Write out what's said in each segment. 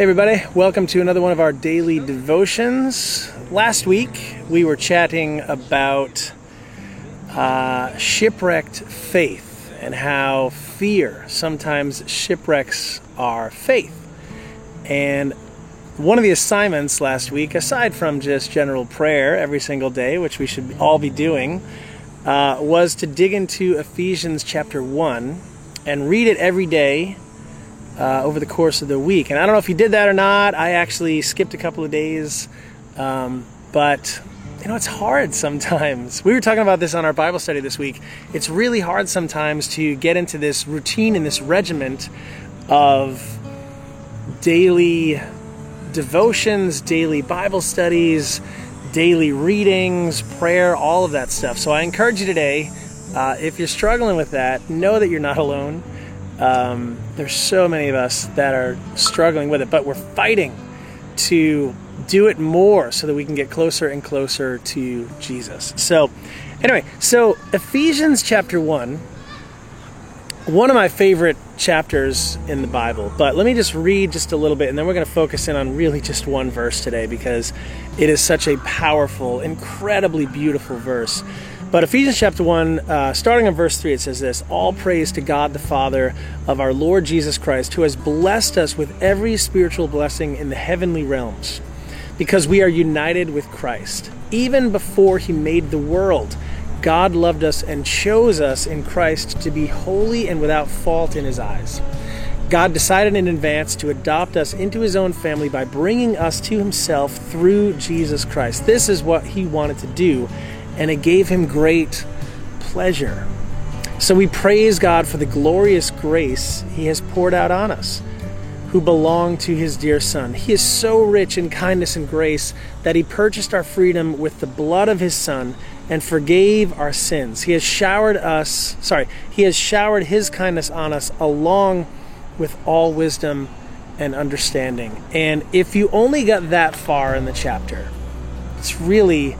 Hey, everybody, welcome to another one of our daily devotions. Last week we were chatting about uh, shipwrecked faith and how fear sometimes shipwrecks our faith. And one of the assignments last week, aside from just general prayer every single day, which we should all be doing, uh, was to dig into Ephesians chapter 1 and read it every day uh, over the course of the week. And I don't know if you did that or not. I actually skipped a couple of days. Um, but, you know, it's hard sometimes. We were talking about this on our Bible study this week. It's really hard sometimes to get into this routine and this regiment of daily devotions, daily Bible studies, daily readings, prayer, all of that stuff. So I encourage you today, uh, if you're struggling with that, know that you're not alone. Um, there's so many of us that are struggling with it, but we're fighting to do it more so that we can get closer and closer to Jesus. So, anyway, so Ephesians chapter 1, one of my favorite chapters in the Bible, but let me just read just a little bit and then we're going to focus in on really just one verse today because it is such a powerful, incredibly beautiful verse. But Ephesians chapter 1, uh, starting in verse 3, it says this All praise to God the Father of our Lord Jesus Christ, who has blessed us with every spiritual blessing in the heavenly realms, because we are united with Christ. Even before he made the world, God loved us and chose us in Christ to be holy and without fault in his eyes. God decided in advance to adopt us into his own family by bringing us to himself through Jesus Christ. This is what he wanted to do and it gave him great pleasure. So we praise God for the glorious grace he has poured out on us who belong to his dear Son. He is so rich in kindness and grace that he purchased our freedom with the blood of his Son and forgave our sins. He has showered us, sorry, he has showered his kindness on us along with all wisdom and understanding. And if you only got that far in the chapter, it's really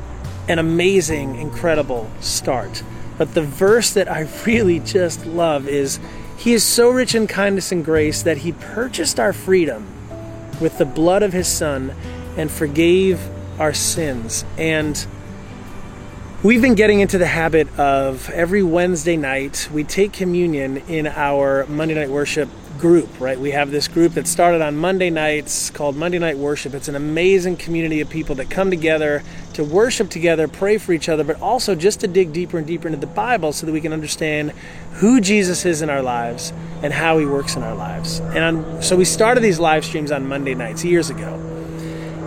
an amazing, incredible start. But the verse that I really just love is He is so rich in kindness and grace that He purchased our freedom with the blood of His Son and forgave our sins. And we've been getting into the habit of every Wednesday night, we take communion in our Monday night worship group, right? We have this group that started on Monday nights called Monday Night Worship. It's an amazing community of people that come together to worship together, pray for each other, but also just to dig deeper and deeper into the Bible so that we can understand who Jesus is in our lives and how he works in our lives. And on, so we started these live streams on Monday nights years ago.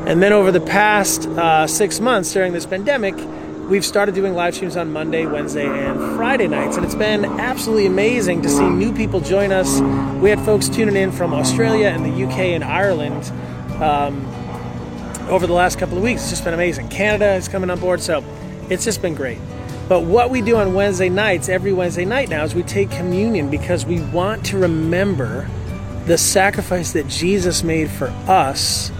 And then over the past uh, six months during this pandemic, we've started doing live streams on Monday, Wednesday, and Friday nights, and it's been absolutely amazing to see new people join us. We had folks tuning in from Australia and the UK and Ireland um, over the last couple of weeks. It's just been amazing. Canada is coming on board, so it's just been great. But what we do on Wednesday nights, every Wednesday night now, is we take communion because we want to remember the sacrifice that Jesus made for us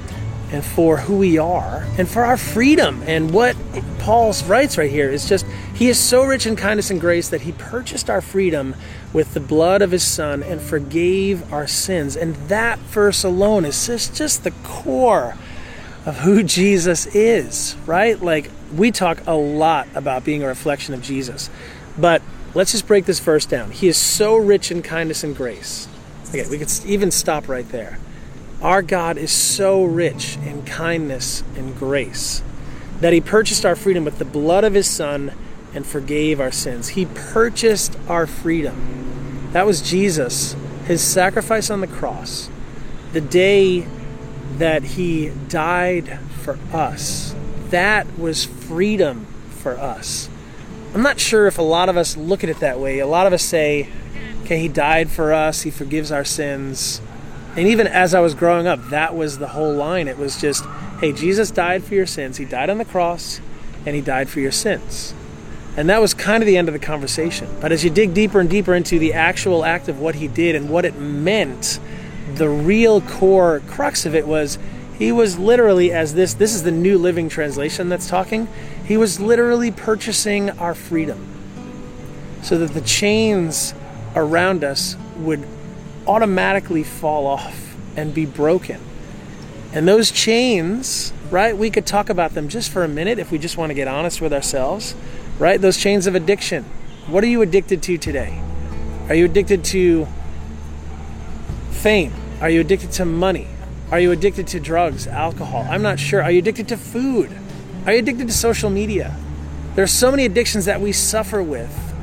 and for who we are and for our freedom. And what Paul writes right here is just, He is so rich in kindness and grace that He purchased our freedom with the blood of His Son and forgave our sins. And that verse alone is just, just the core of who Jesus is, right? Like, we talk a lot about being a reflection of Jesus. But let's just break this verse down. He is so rich in kindness and grace. Okay, we could even stop right there. Our God is so rich in kindness and grace that He purchased our freedom with the blood of His Son and forgave our sins. He purchased our freedom. That was Jesus, His sacrifice on the cross, the day that He died for us. That was freedom for us. I'm not sure if a lot of us look at it that way. A lot of us say, okay, He died for us, He forgives our sins and even as I was growing up, that was the whole line. It was just, hey, Jesus died for your sins. He died on the cross, and he died for your sins. And that was kind of the end of the conversation. But as you dig deeper and deeper into the actual act of what he did and what it meant, the real core crux of it was he was literally as this this is the new living translation that's talking he was literally purchasing our freedom so that the chains around us would automatically fall off and be broken. And those chains, right? We could talk about them just for a minute if we just want to get honest with ourselves, right? Those chains of addiction. What are you addicted to today? Are you addicted to fame? Are you addicted to money? Are you addicted to drugs, alcohol? I'm not sure. Are you addicted to food? Are you addicted to social media? There are so many addictions that we suffer with.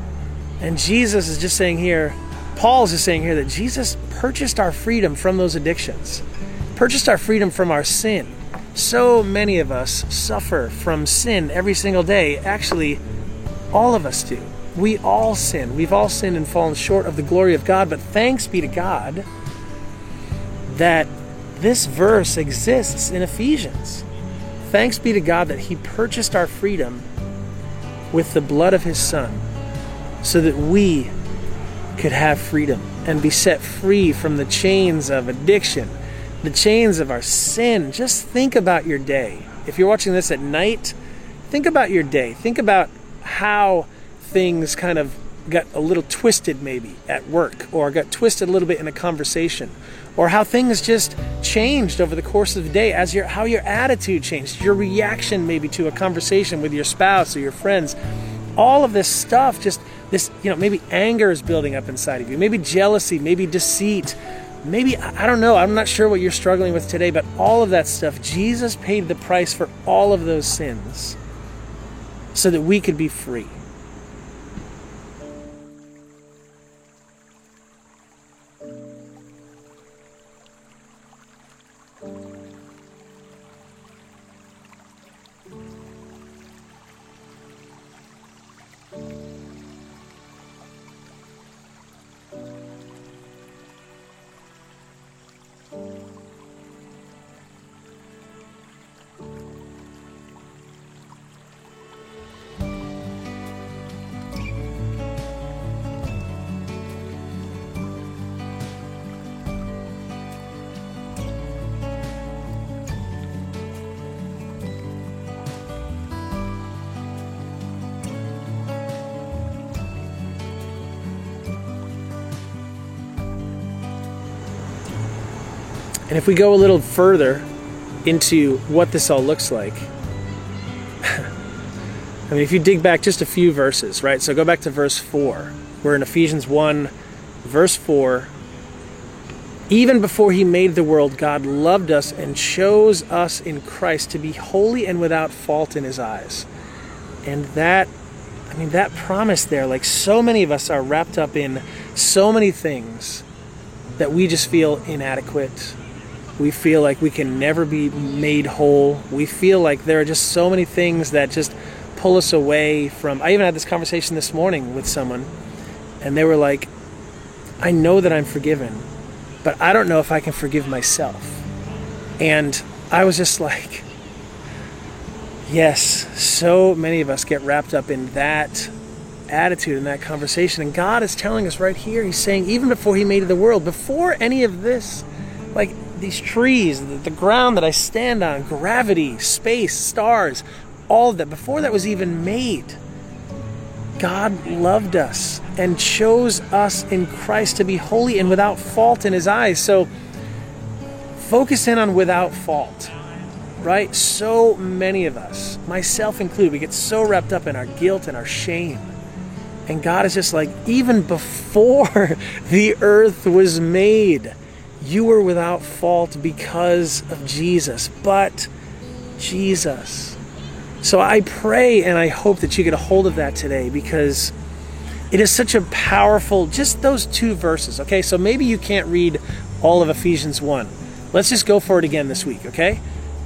And Jesus is just saying here, Paul is saying here that Jesus purchased our freedom from those addictions purchased our freedom from our sin. So many of us suffer from sin every single day. Actually, all of us do. We all sin. We've all sinned and fallen short of the glory of God, but thanks be to God that this verse exists in Ephesians. Thanks be to God that He purchased our freedom with the blood of His Son so that we could have freedom and be set free from the chains of addiction, the chains of our sin. Just think about your day. If you're watching this at night, think about your day. Think about how things kind of got a little twisted maybe at work or got twisted a little bit in a conversation or how things just changed over the course of the day as your how your attitude changed your reaction maybe to a conversation with your spouse or your friends all of this stuff just this you know maybe anger is building up inside of you. Maybe jealousy maybe deceit. Maybe I don't know, I'm not sure what you're struggling with today, but all of that stuff, Jesus paid the price for all of those sins so that we could be free. And if we go a little further into what this all looks like, I mean, if you dig back just a few verses, right? So go back to verse 4. We're in Ephesians 1, verse 4. Even before he made the world, God loved us and chose us in Christ to be holy and without fault in his eyes. And that, I mean, that promise there, like so many of us are wrapped up in so many things that we just feel inadequate, we feel like we can never be made whole. We feel like there are just so many things that just pull us away from. I even had this conversation this morning with someone, and they were like, I know that I'm forgiven, but I don't know if I can forgive myself. And I was just like, yes, so many of us get wrapped up in that attitude in that conversation. And God is telling us right here, He's saying, even before He made the world, before any of this, these trees, the, the ground that I stand on, gravity, space, stars, all of that, before that was even made, God loved us and chose us in Christ to be holy and without fault in His eyes. So focus in on without fault, right? So many of us, myself included, we get so wrapped up in our guilt and our shame. And God is just like, even before the earth was made, you were without fault because of Jesus, but Jesus. So I pray and I hope that you get a hold of that today because it is such a powerful, just those two verses. Okay, so maybe you can't read all of Ephesians 1. Let's just go for it again this week, okay?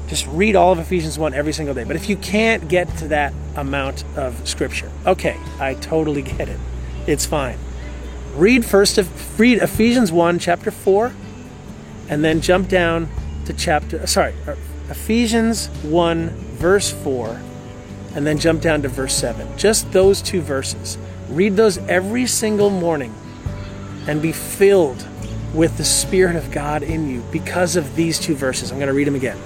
Just read all of Ephesians 1 every single day. But if you can't get to that amount of scripture, okay, I totally get it. It's fine. Read first, read Ephesians 1, chapter 4, and then jump down to chapter, sorry, uh, Ephesians 1, verse 4, and then jump down to verse 7. Just those two verses. Read those every single morning and be filled with the Spirit of God in you because of these two verses. I'm going to read them again.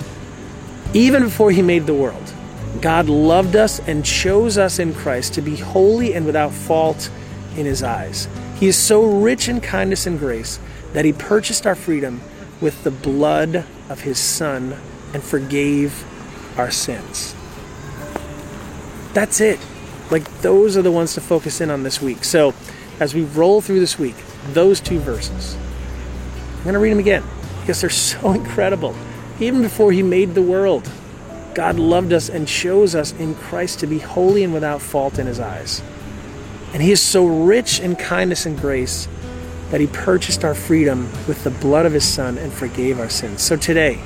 Even before He made the world, God loved us and chose us in Christ to be holy and without fault in His eyes. He is so rich in kindness and grace that He purchased our freedom with the blood of his Son and forgave our sins. That's it. Like, those are the ones to focus in on this week. So, as we roll through this week, those two verses, I'm going to read them again because they're so incredible. Even before he made the world, God loved us and chose us in Christ to be holy and without fault in his eyes. And he is so rich in kindness and grace that he purchased our freedom with the blood of his son and forgave our sins. So today,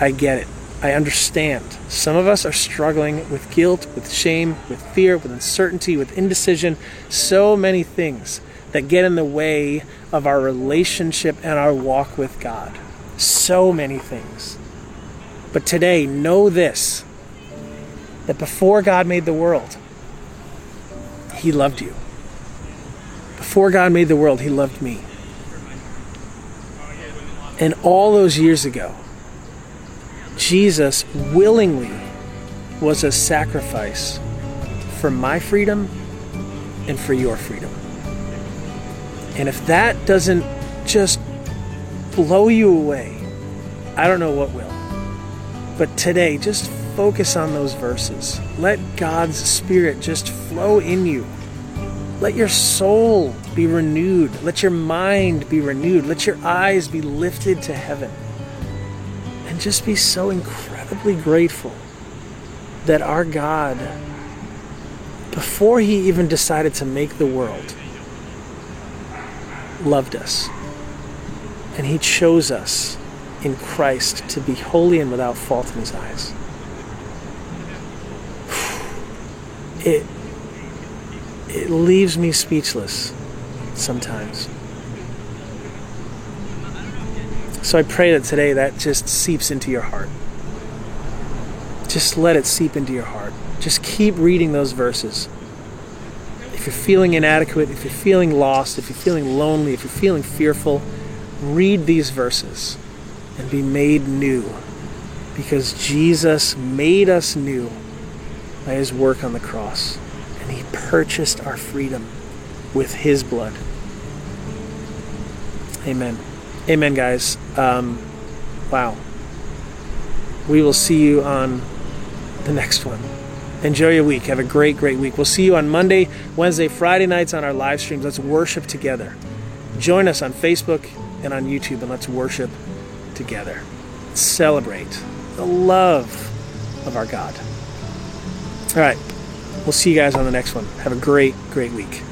I get it. I understand. Some of us are struggling with guilt, with shame, with fear, with uncertainty, with indecision, so many things that get in the way of our relationship and our walk with God. So many things. But today, know this that before God made the world, He loved you. Before God made the world, He loved me. And all those years ago, Jesus willingly was a sacrifice for my freedom and for your freedom. And if that doesn't just blow you away, I don't know what will. But today, just focus on those verses. Let God's Spirit just flow in you. Let your soul be renewed. Let your mind be renewed. Let your eyes be lifted to heaven and just be so incredibly grateful that our God, before He even decided to make the world, loved us. And He chose us in Christ to be holy and without fault in His eyes. It, it leaves me speechless sometimes. So I pray that today that just seeps into your heart. Just let it seep into your heart. Just keep reading those verses. If you're feeling inadequate, if you're feeling lost, if you're feeling lonely, if you're feeling fearful, read these verses and be made new. Because Jesus made us new by his work on the cross. Purchased our freedom with his blood. Amen. Amen, guys. Um, wow. We will see you on the next one. Enjoy your week. Have a great, great week. We'll see you on Monday, Wednesday, Friday nights on our live streams. Let's worship together. Join us on Facebook and on YouTube and let's worship together. Celebrate the love of our God. All right. We'll see you guys on the next one. Have a great, great week.